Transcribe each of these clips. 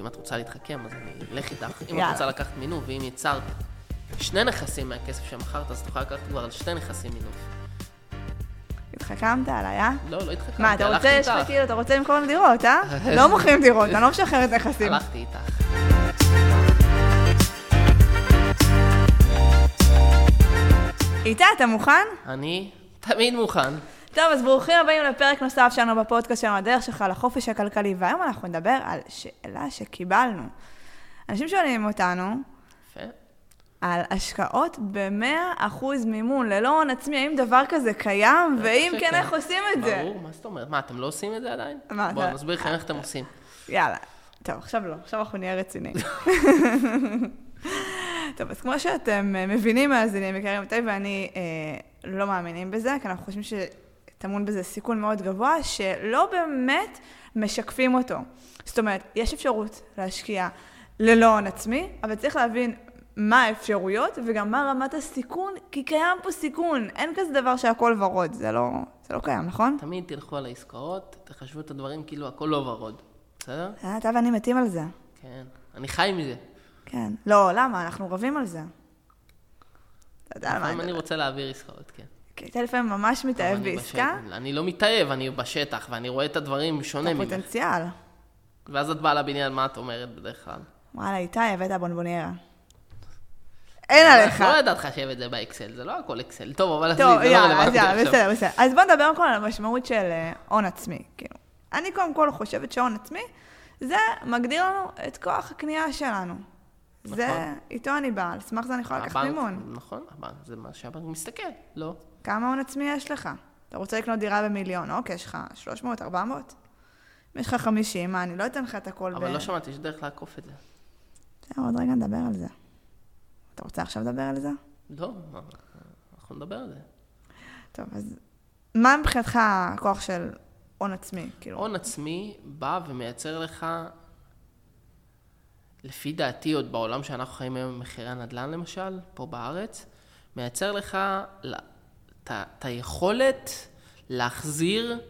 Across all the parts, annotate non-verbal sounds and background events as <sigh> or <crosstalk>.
אם את רוצה להתחכם, אז אני אלך איתך. אם. את רוצה לקחת מינוף, ואם יצרת שני נכסים מהכסף שמכרת, אז תוכל לקחת כבר על שתי נכסים מינוף. התחכמת עליי, אה? לא, לא התחכמתי, מה, אתה הלכתי רוצה, יש לך איתך. כאילו, אתה רוצה למכור דירות, אה? <laughs> לא מוכרים דירות, אני לא משחררת נכסים. הלכתי איתך. איתי, אתה מוכן? אני תמיד מוכן. טוב, אז ברוכים הבאים לפרק נוסף שלנו בפודקאסט שלנו, הדרך שלך לחופש הכלכלי, והיום אנחנו נדבר על שאלה שקיבלנו. אנשים שואלים אותנו יפה. על השקעות ב-100% מימון, ללא הון עצמי, האם דבר כזה קיים, ואם בטח כן. איך עושים את זה? ברור, מה זאת אומרת? מה, אתם לא עושים את זה עדיין? מה, בואו, נסביר לכם איך אתם עושים. יאללה. טוב, עכשיו לא, עכשיו אנחנו נהיה רציניים. <laughs> טוב, אז כמו שאתם אה, מבינים, מאזינים, מכירים אותי ואני אה, לא מאמינים בזה, כי אנחנו חושבים שטמון בזה סיכון מאוד גבוה, שלא באמת משקפים אותו. זאת אומרת, יש אפשרות להשקיע ללא הון עצמי, אבל צריך להבין מה האפשרויות וגם מה רמת הסיכון, כי קיים פה סיכון. אין כזה דבר שהכל ורוד, זה לא, זה לא קיים, נכון? תמיד תלכו על העסקאות, תחשבו את הדברים כאילו הכל לא ורוד. בסדר? אה, אתה ואני מתים על זה. כן. אני חי מזה. כן. לא, למה? אנחנו רבים על זה. אתה יודע על מה לפעמים אני אני מדברת. רוצה להעביר עסקאות, כן. כי אתה לפעמים ממש מתאהב בעסקה, בשטח. אני לא מתאהב, אני בשטח, ואני רואה את הדברים שונה ממך. פוטנציאל. ואז את באה לבניין, מה את אומרת בדרך כלל? וואלה, איתי, הבאת בונבוניירה. אין עליך. לא ידעת לחשב את זה באקסל, זה לא הכל אקסל. טוב, אבל עזבי, טוב, זה לא רלוונטי עכשיו. בסדר, בסדר. אז בוא נדבר קודם על המשמעות של אה, הון עצמי. כאילו, אני קודם כל חושבת שהון עצמי, זה מגדיר לנו את כוח הקנייה שלנו. זה, נכון. איתו אני באה, על סמך זה אני יכולה לקחת מימון. נכון, הבנק, זה מה שהבנק מסתכל, לא? כמה הון עצמי יש לך? אתה רוצה לקנות דירה במיליון, אוקיי, יש לך 300, 400? אם יש לך 50, מה, אני לא אתן לך את הכל ב... אבל לא שמעתי, יש דרך לעקוף את זה. בסדר, עוד רגע נדבר על זה. אתה רוצה עכשיו לדבר על זה? לא, אנחנו נדבר על זה. טוב, אז מה מבחינתך הכוח של הון עצמי? כאילו, הון עצמי בא ומייצר לך, לפי דעתי, עוד בעולם שאנחנו חיים היום במחירי הנדל"ן למשל, פה בארץ, מייצר לך את היכולת להחזיר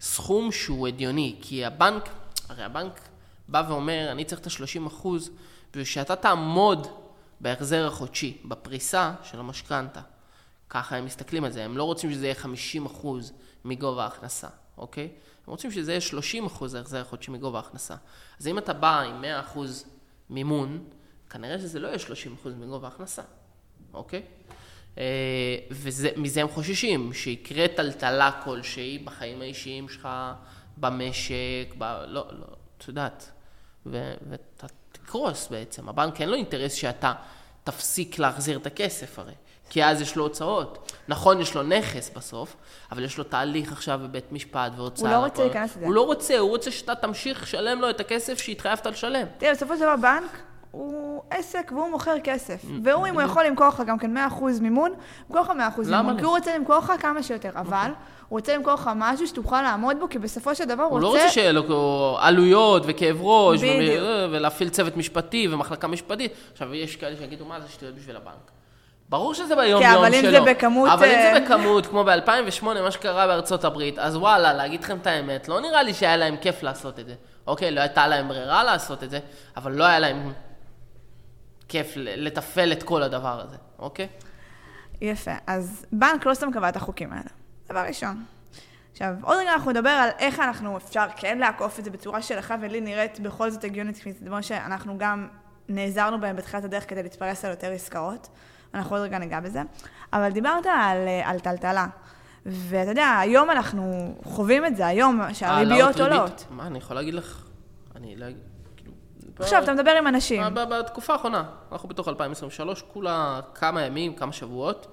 סכום שהוא הדיוני. כי הבנק, הרי הבנק בא ואומר, אני צריך את ה-30 אחוז, ושאתה תעמוד בהחזר החודשי, בפריסה של המשכנתה. ככה הם מסתכלים על זה, הם לא רוצים שזה יהיה 50 אחוז מגובה ההכנסה, אוקיי? הם רוצים שזה יהיה 30 אחוז ההחזר החודשי מגובה ההכנסה. אז אם אתה בא עם 100 אחוז מימון, כנראה שזה לא יהיה 30 אחוז מגובה ההכנסה, אוקיי? אה, ומזה הם חוששים, שיקרה טלטלה כלשהי בחיים האישיים שלך, במשק, ב... לא, לא, את יודעת, ואתה תקרוס בעצם. הבנק אין לו אינטרס שאתה תפסיק להחזיר את הכסף הרי, כי אז יש לו הוצאות. נכון, יש לו נכס בסוף, אבל יש לו תהליך עכשיו בבית משפט והוצאה. הוא לא רוצה. להיכנס לזה. הוא לא רוצה, הוא רוצה שאתה תמשיך לשלם לו את הכסף שהתחייבת לשלם. תראה, בסופו של דבר בנק הוא עסק והוא מוכר כסף. והוא, אם הוא יכול למכור לך גם כן 100% מימון, הוא ימכור לך 100% למה מימון. לא? כי הוא רוצה למכור לך כמה שיותר, אבל הוא רוצה למכור לך משהו שתוכל לעמוד בו, כי בסופו של דבר הוא הוא לא רוצה... רוצה שיהיה לו עלויות וכאב ראש. ולהפעיל צוות משפטי ומחלקה משפטית. עכשיו, יש כאלה שיגידו, מה זה שטויות בשביל הבנק? ברור שזה ביום כן, יום אבל אם שלו. זה בכמות, אבל אם אה, זה בכמות, כמו ב-2008, מה שקרה בארצות הברית, אז וואלה, להגיד לכם את האמת, לא נראה לי שהיה להם כיף לעשות את זה. אוקיי, לא הייתה להם ברירה לעשות את זה, אבל לא היה להם כיף לתפעל את כל הדבר הזה, אוקיי? יפה. אז בנק לא סתם קבע את החוקים האלה. דבר ראשון. עכשיו, עוד רגע אנחנו נדבר על איך אנחנו, אפשר כן לעקוף את זה בצורה שלך ולי נראית בכל זאת הגיונית, כי זה דבר שאנחנו גם נעזרנו בהם בתחילת הדרך כדי להתפרס על יותר עסקאות. אנחנו עוד רגע ניגע בזה. אבל דיברת על, אה, על טלטלה. ואתה יודע, היום אנחנו חווים את זה, היום שהריביות העלאות ריבית. עולות. מה, אני יכול להגיד לך? אני לא... כאילו... עכשיו, אתה מדבר עם אנשים. בתקופה האחרונה, אנחנו בתוך 2023, כולה כמה ימים, כמה שבועות,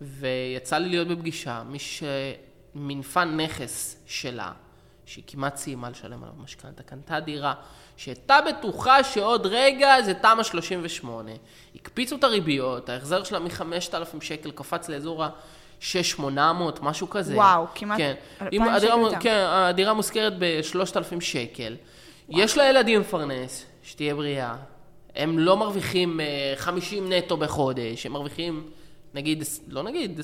ויצא לי להיות בפגישה, מי שמינפה נכס שלה, שהיא כמעט סיימה לשלם עליו משכנתה, קנתה דירה, שהייתה בטוחה שעוד רגע זה תמ"א 38. הקפיצו את הריביות, ההחזר שלה מ-5,000 שקל קפץ לאזור ה-6,800, משהו כזה. וואו, כמעט כן. 2,000 אם הדירה, שקל יותר. כן, הדירה מושכרת ב-3,000 שקל. יש לה ילדים לפרנס, שתהיה בריאה. הם לא מרוויחים אה, 50 נטו בחודש, הם מרוויחים, נגיד, לא נגיד, 26-27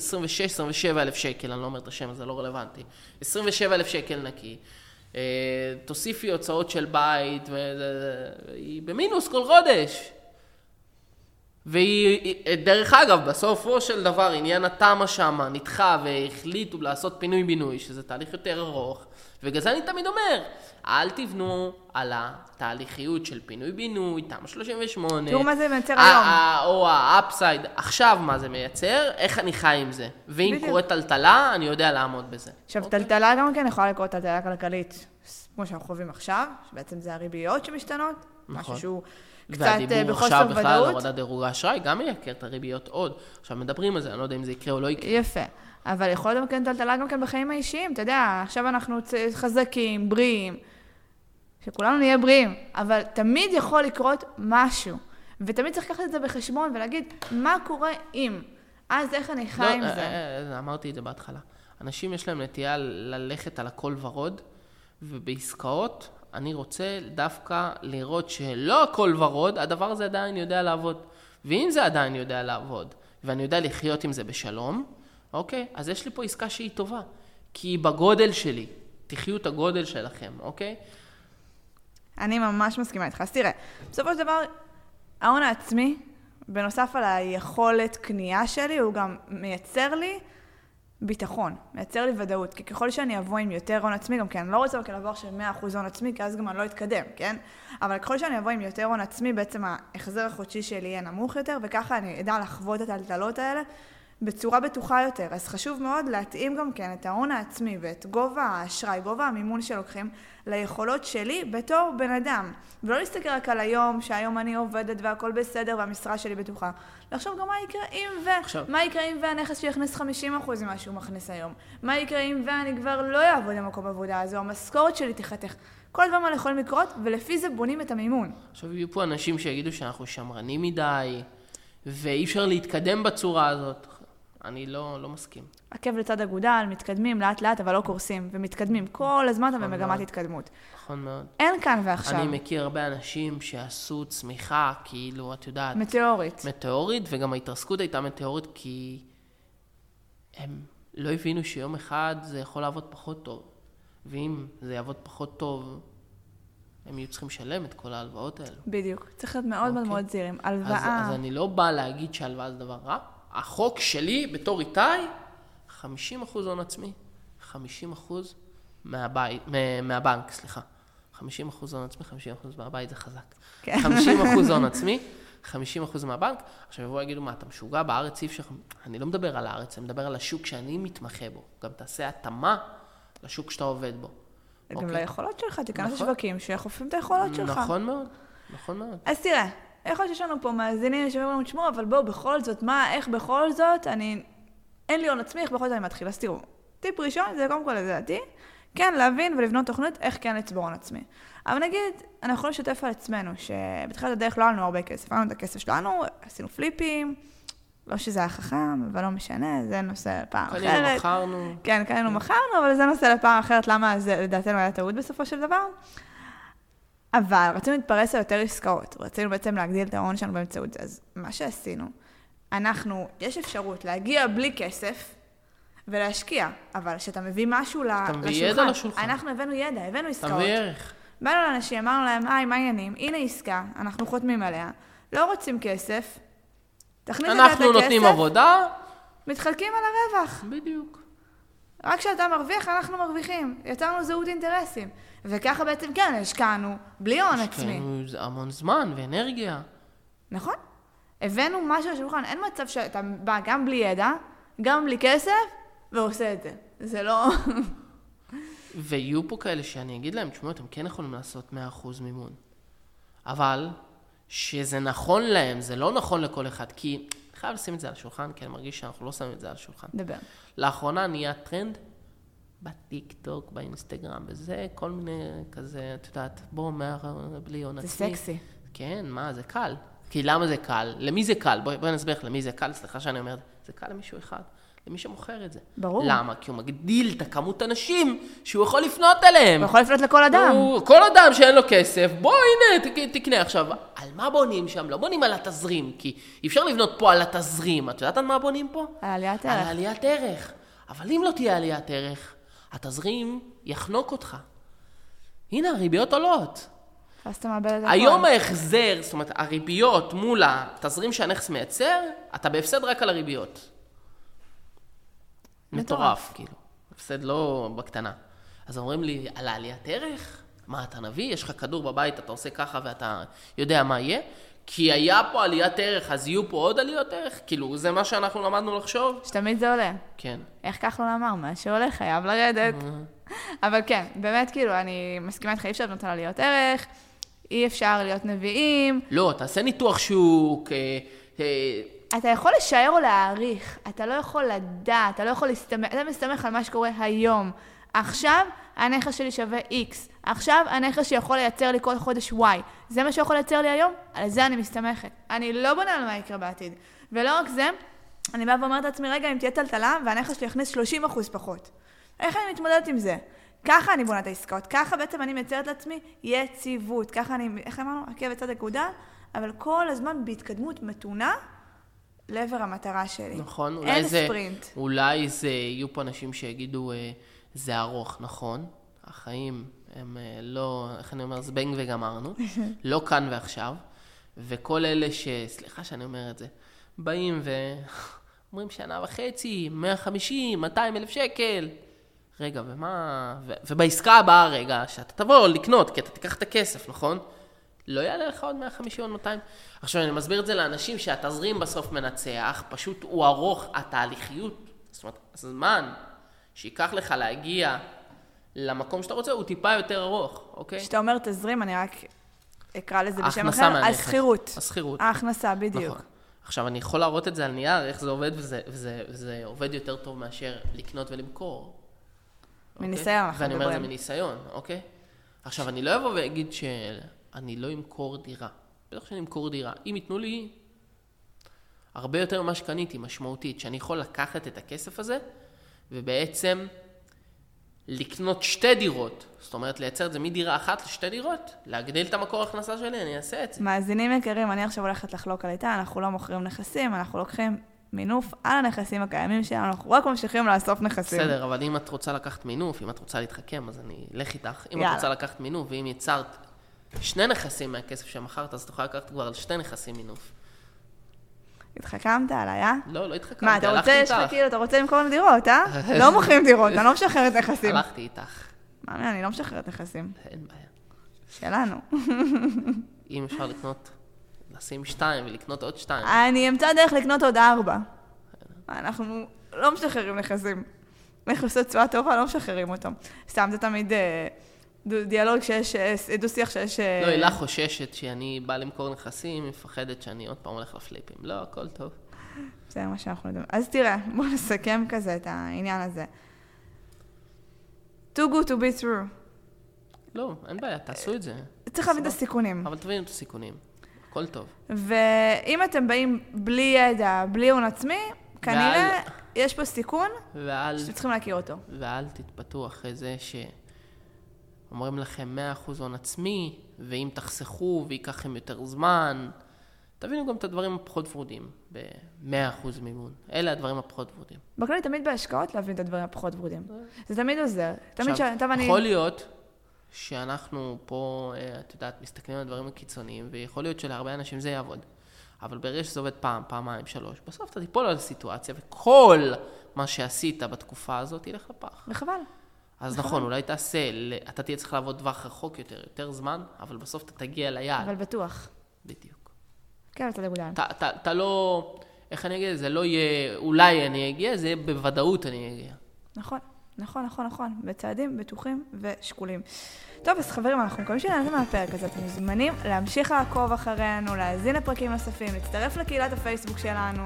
אלף שקל, אני לא אומר את השם, זה לא רלוונטי. 27 אלף שקל נקי. אה, תוסיפי הוצאות של בית, והיא במינוס כל חודש. והיא, דרך אגב, בסופו של דבר עניין התמ"א שמה נדחה והחליטו לעשות פינוי-בינוי, שזה תהליך יותר ארוך, ובגלל זה אני תמיד אומר, אל תבנו על התהליכיות של פינוי-בינוי, תמ"א 38. תראו מה זה מייצר היום. או האפסייד, עכשיו מה זה מייצר, איך אני חי עם זה. ואם. קורית טלטלה, אני יודע לעמוד בזה. עכשיו, טלטלה גם כן יכולה לקרות טלטלה כלכלית, כמו שאנחנו חווים עכשיו, שבעצם זה הריביות שמשתנות, נכון. משהו שהוא קצת אה, והדיבור בחוסר עכשיו בכלל על ודאות. הורדת דירוג האשראי גם מייקר את הריביות עוד. עכשיו מדברים על זה, אני לא יודע אם זה יקרה או לא יקרה. יפה. אבל יכול להיות גם כן טלטלה גם כן בחיים האישיים, אתה יודע, עכשיו אנחנו חזקים, בריאים, שכולנו נהיה בריאים, אבל תמיד יכול לקרות משהו, ותמיד צריך לקחת את זה בחשבון ולהגיד, מה קורה אם? אז איך אני חי לא, עם אה, זה? אה, אמרתי את זה בהתחלה. אנשים יש להם נטייה ללכת על הכל ורוד, ובעסקאות אני רוצה דווקא לראות שלא הכל ורוד, הדבר הזה עדיין יודע לעבוד. ואם זה עדיין יודע לעבוד, ואני יודע לחיות עם זה בשלום, אוקיי? אז יש לי פה עסקה שהיא טובה. כי היא בגודל שלי. תחיו את הגודל שלכם, אוקיי? אני ממש מסכימה איתך. אז תראה, בסופו של דבר, ההון העצמי, בנוסף על היכולת קנייה שלי, הוא גם מייצר לי ביטחון, מייצר לי ודאות. כי ככל שאני אבוא עם יותר הון עצמי, גם כן, אני לא רוצה רק לעבור של 100% הון עצמי, כי אז גם אני לא אתקדם, כן? אבל ככל שאני אבוא עם יותר הון עצמי, בעצם ההחזר החודשי שלי יהיה נמוך יותר, וככה אני אדע לחוות את הטלטלות האלה בצורה בטוחה יותר. אז חשוב מאוד להתאים גם כן את ההון העצמי ואת גובה האשראי, גובה המימון שלוקחים, ליכולות שלי בתור בן אדם. ולא להסתכל רק על היום, שהיום אני עובדת והכל בסדר והמשרה שלי בטוחה. לחשוב גם מה יקרה אם ו... עכשיו- מה יקרה אם והנכס שלי יכניס 50% ממה שהוא מכניס היום? מה יקרה אם ואני כבר לא אעבוד במקום עבודה הזה, או המשכורת שלי תיחתך? כל הדברים האלה יכולים לקרות, ולפי זה בונים את המימון. עכשיו יהיו פה אנשים שיגידו שאנחנו שמרנים מדי, ואי אפשר להתקדם בצורה הזאת. אני לא, לא מסכים. עקב לצד אגודל, מתקדמים לאט לאט, אבל לא קורסים, ומתקדמים כל הזמן אתה נכון במגמת מאוד. התקדמות. נכון מאוד. אין כאן ועכשיו. אני מכיר הרבה אנשים שעשו צמיחה, כאילו, את יודעת, מטאורית. מטאורית, וגם ההתרסקות הייתה מטאורית כי הם לא הבינו שיום אחד זה יכול לעבוד פחות טוב. ואם זה יעבוד פחות טוב, הם יהיו צריכים לשלם את כל ההלוואות האלו. בדיוק. צריך להיות מאוד מאוד אוקיי. מאוד זהירים. אז, הלוואה. אז אני לא בא להגיד שהלוואה זה דבר רע. החוק שלי בתור איתי, 50% הון עצמי, 50% מהבית, מה- מהבנק, סליחה. 50% הון עצמי, 50% מהבית זה חזק. כן. 50% הון עצמי, <laughs> 50% מהבנק. עכשיו יבואו ויגידו, מה, אתה משוגע? בארץ אי אפשר... אני לא מדבר על הארץ, אני מדבר על השוק שאני מתמחה בו. גם תעשה התאמה לשוק שאתה עובד בו. גם אוקיי? ליכולות שלך, תיכנס נכון. לשווקים שחופפים את היכולות שלך. נכון מאוד, נכון מאוד. אז תראה, יכול להיות שיש לנו פה מאזינים שאומרים לנו, תשמעו, אבל בואו, בכל זאת, מה, איך בכל זאת, אני... אין לי הון עצמי, איך בכל זאת אני מתחיל? אז תראו, טיפ ראשון, זה קודם כל לדעתי, כן להבין ולבנות תוכנית איך כן לצבור הון עצמי. אבל נגיד, אנחנו יכולים לשתף על עצמנו, שבתחילת הדרך לא היה לנו הרבה כסף, היה לנו את הכסף שלנו, עשינו פליפים, לא שזה היה חכם, אבל לא משנה, זה נושא לפעם אחרת. קנינו, מכרנו. כן, קנינו מכרנו, אבל זה נושא לפעם אחרת, למה זה לדעתנו היה טעות בסופו של דבר. אבל רצינו להתפרס על יותר עסקאות, רצינו בעצם להגדיל את ההון שלנו באמצעות זה. אז מה שעשינו, אנחנו, יש אפשרות להגיע בלי כסף ולהשקיע, אבל כשאתה מביא משהו לשולחן, מביא ידע לשולחן. אנחנו הבאנו ידע, הבאנו אתה עסקאות. מביא ערך. באנו לאנשים, אמרנו להם, היי, מה העניינים? הנה עסקה, אנחנו חותמים עליה, לא רוצים כסף, תכניס את אנחנו נותנים הכסף, עבודה. מתחלקים על הרווח. בדיוק. רק כשאתה מרוויח, אנחנו מרוויחים. יצרנו זהות אינטרסים. וככה בעצם כן, השקענו בלי הון עצמי. השקענו המון זמן ואנרגיה. נכון? הבאנו משהו לשולחן. אין מצב שאתה בא גם בלי ידע, גם בלי כסף, ועושה את זה. זה לא... <laughs> ויהיו פה כאלה שאני אגיד להם, תשמעו, אתם כן יכולים לעשות 100% מימון. אבל, שזה נכון להם, זה לא נכון לכל אחד, כי אני חייב לשים את זה על השולחן, כי אני מרגיש שאנחנו לא שמים את זה על השולחן. דבר. לאחרונה נהיה טרנד בטיק טוק, באינסטגרם, וזה, כל מיני כזה, את יודעת, בוא, מה, בלי הון זה עצמי. סקסי. כן, מה, זה קל. כי למה זה קל? למי זה קל? בואי בוא נסביר לך למי זה קל, סליחה שאני אומר את זה. זה קל למישהו אחד, למי שמוכר את זה. ברור. למה? כי הוא מגדיל את הכמות אנשים שהוא יכול לפנות אליהם. הוא יכול לפנות לכל אדם. הוא, כל אדם שאין לו כסף, בוא הנה, תק, תקנה. עכשיו, על מה בונים שם? לא בונים על התזרים, כי אי אפשר לבנות פה על התזרים. את יודעת על מה בונים פה? על עליית על ערך. עליית ערך. אבל אם לא תהיה עליית ערך, התזרים יחנוק אותך. הנה, הריביות עולות. ואז אתה מאבד את הכל. היום ההחזר, זאת אומרת, הריביות מול התזרים שהנכס מייצר, אתה בהפסד רק על הריביות. מטורף, כאילו. הפסד לא בקטנה. אז אומרים לי, על העליית ערך? מה, אתה נביא? יש לך כדור בבית, אתה עושה ככה ואתה יודע מה יהיה? כי היה פה עליית ערך, אז יהיו פה עוד עליות ערך? כאילו, זה מה שאנחנו למדנו לחשוב? שתמיד זה עולה. כן. איך כחלון אמר? מה שעולה חייב לרדת. <laughs> אבל כן, באמת, כאילו, אני מסכימה איתך, אי אפשר לבנות על עליות ערך, אי אפשר להיות נביאים. לא, תעשה ניתוח שוק, אה, אה, אתה יכול לשער או להעריך, אתה לא יכול לדעת, אתה לא יכול להסתמך, אתה מסתמך על מה שקורה היום. עכשיו הנכס שלי שווה X, עכשיו הנכס שיכול לייצר לי כל חודש Y. זה מה שיכול לייצר לי היום? על זה אני מסתמכת. אני לא בונה על מה יקרה בעתיד. ולא רק זה, אני באה ואומרת לעצמי, רגע, אם תהיה טלטלה והנכס שלי יכניס 30% פחות. איך אני מתמודדת עם זה? ככה אני בונה את העסקאות, ככה בעצם אני מייצרת לעצמי יציבות, ככה אני, איך אמרנו? רכבת צד נקודה, אבל כל הזמן בהתקדמות מתונה לעבר המטרה שלי. נכון, אולי אין זה... ספרינט. אולי זה, יהיו פה אנשים שיגידו, אה, זה ארוך, נכון. החיים הם אה, לא, איך אני אומר, זבנג וגמרנו. <laughs> לא כאן ועכשיו. וכל אלה ש... סליחה שאני אומר את זה. באים ואומרים שנה וחצי, 150, 200 אלף שקל. רגע, ומה... ו... ובעסקה הבאה, רגע, שאתה תבוא לקנות, כי אתה תיקח את הכסף, נכון? לא יעלה לך עוד 150 או 200. עכשיו, אני מסביר את זה לאנשים שהתזרים בסוף מנצח, פשוט הוא ארוך, התהליכיות, זאת אומרת, הזמן שייקח לך להגיע למקום שאתה רוצה, הוא טיפה יותר ארוך, אוקיי? כשאתה אומר תזרים, אני רק אקרא לזה בשם אחר. השכירות. השכירות. ההכנסה, בדיוק. נכון. עכשיו, אני יכול להראות את זה על נייר, איך זה עובד, וזה, וזה, וזה עובד יותר טוב מאשר לקנות ולמכור. אוקיי? מניסיון אנחנו ואני אומר את זה מדברים. מניסיון, אוקיי? עכשיו, אני לא אבוא ואגיד שאני לא אמכור דירה. בטח שאני אמכור דירה. אם ייתנו לי הרבה יותר ממה שקניתי, משמעותית, שאני יכול לקחת את הכסף הזה, ובעצם לקנות שתי דירות. זאת אומרת, לייצר את זה מדירה אחת לשתי דירות, להגדיל את המקור ההכנסה שלי, אני אעשה את זה. מאזינים יקרים, אני עכשיו הולכת לחלוק על איתה, אנחנו לא מוכרים נכסים, אנחנו לוקחים מינוף על הנכסים הקיימים שלנו, אנחנו רק ממשיכים לאסוף נכסים. בסדר, אבל אם את רוצה לקחת מינוף, אם את רוצה להתחכם, אז אני אלך איתך. אם יאללה. את רוצה לקחת מינוף, ואם יצרת שני נכסים מהכסף שמכרת, אז את יכולה לקחת כבר על שתי נכסים מינוף. התחכמת עליי, אה? לא, לא התחכמתי, מה, אתה רוצה, יש לך. כאילו, אתה רוצה למכור לנו דירות, אה? <laughs> לא מוכרים דירות, אני לא משחררת נכסים. הלכתי איתך, מאמי, אני לא משחררת נכסים. אין בעיה. שלנו. <laughs> אם אפשר לקנות, לשים שתיים ולקנות עוד שתיים. אני אמצא דרך לקנות עוד ארבע. אנחנו לא משחררים נכסים. נכסי תשואה טובה, לא משחררים אותם. סתם, זה תמיד דו- דיאלוג שיש, אה, דו-שיח שיש... אה, לא, הילה חוששת שאני בא למכור נכסים, היא מפחדת שאני עוד פעם הולך לפליפים. לא, הכל טוב. זה מה שאנחנו יודעים. אז תראה, בואו נסכם כזה את העניין הזה. too good to be true. לא, אין בעיה, תעשו את זה. צריך להבין את הסיכונים. אבל תבינו את הסיכונים. הכל טוב. ואם אתם באים בלי ידע, בלי הון עצמי, כנראה יש פה סיכון ואל... שאתם צריכים להכיר אותו. ואל תתפתו אחרי זה שאומרים לכם 100% הון עצמי, ואם תחסכו וייקח לכם יותר זמן, תבינו גם את הדברים הפחות ורודים ב-100% מימון. אלה הדברים הפחות ורודים. בכללי, תמיד בהשקעות להבין את הדברים הפחות ורודים. זה תמיד עוזר. תמיד עכשיו, שאתה ואני... יכול להיות שאנחנו פה, אה, את יודעת, מסתכלים על הדברים הקיצוניים, ויכול להיות שלהרבה אנשים זה יעבוד. אבל ברגע שזה עובד פעם, פעמיים, שלוש, בסוף אתה תיפול על הסיטואציה, וכל מה שעשית בתקופה הזאת ילך לפח. וחבל. אז נכון, אולי תעשה, אתה תהיה צריך לעבוד טווח רחוק יותר, יותר זמן, אבל בסוף אתה תגיע ליעד. אבל בטוח. בדיוק. כן, אתה לגודל. אתה- לא, איך אני אגיד, זה לא יהיה, אולי אני אגיע, זה יהיה בוודאות אני אגיע. נכון, נכון, נכון, נכון. בצעדים בטוחים ושקולים. טוב, אז חברים, אנחנו מקווים שנהנתם מהפרק הזה. אתם מוזמנים להמשיך לעקוב אחרינו, להאזין לפרקים נוספים, להצטרף לקהילת הפייסבוק שלנו.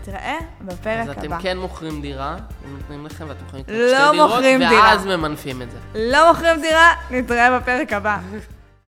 נתראה בפרק אז הבא. אתם כן מוכרים דירה, נותנים לכם ואתם יכולים לקנות לא שתי דירות, מוכרים דירה. ואז ממנפים את זה. לא מוכרים דירה, נתראה בפרק הבא.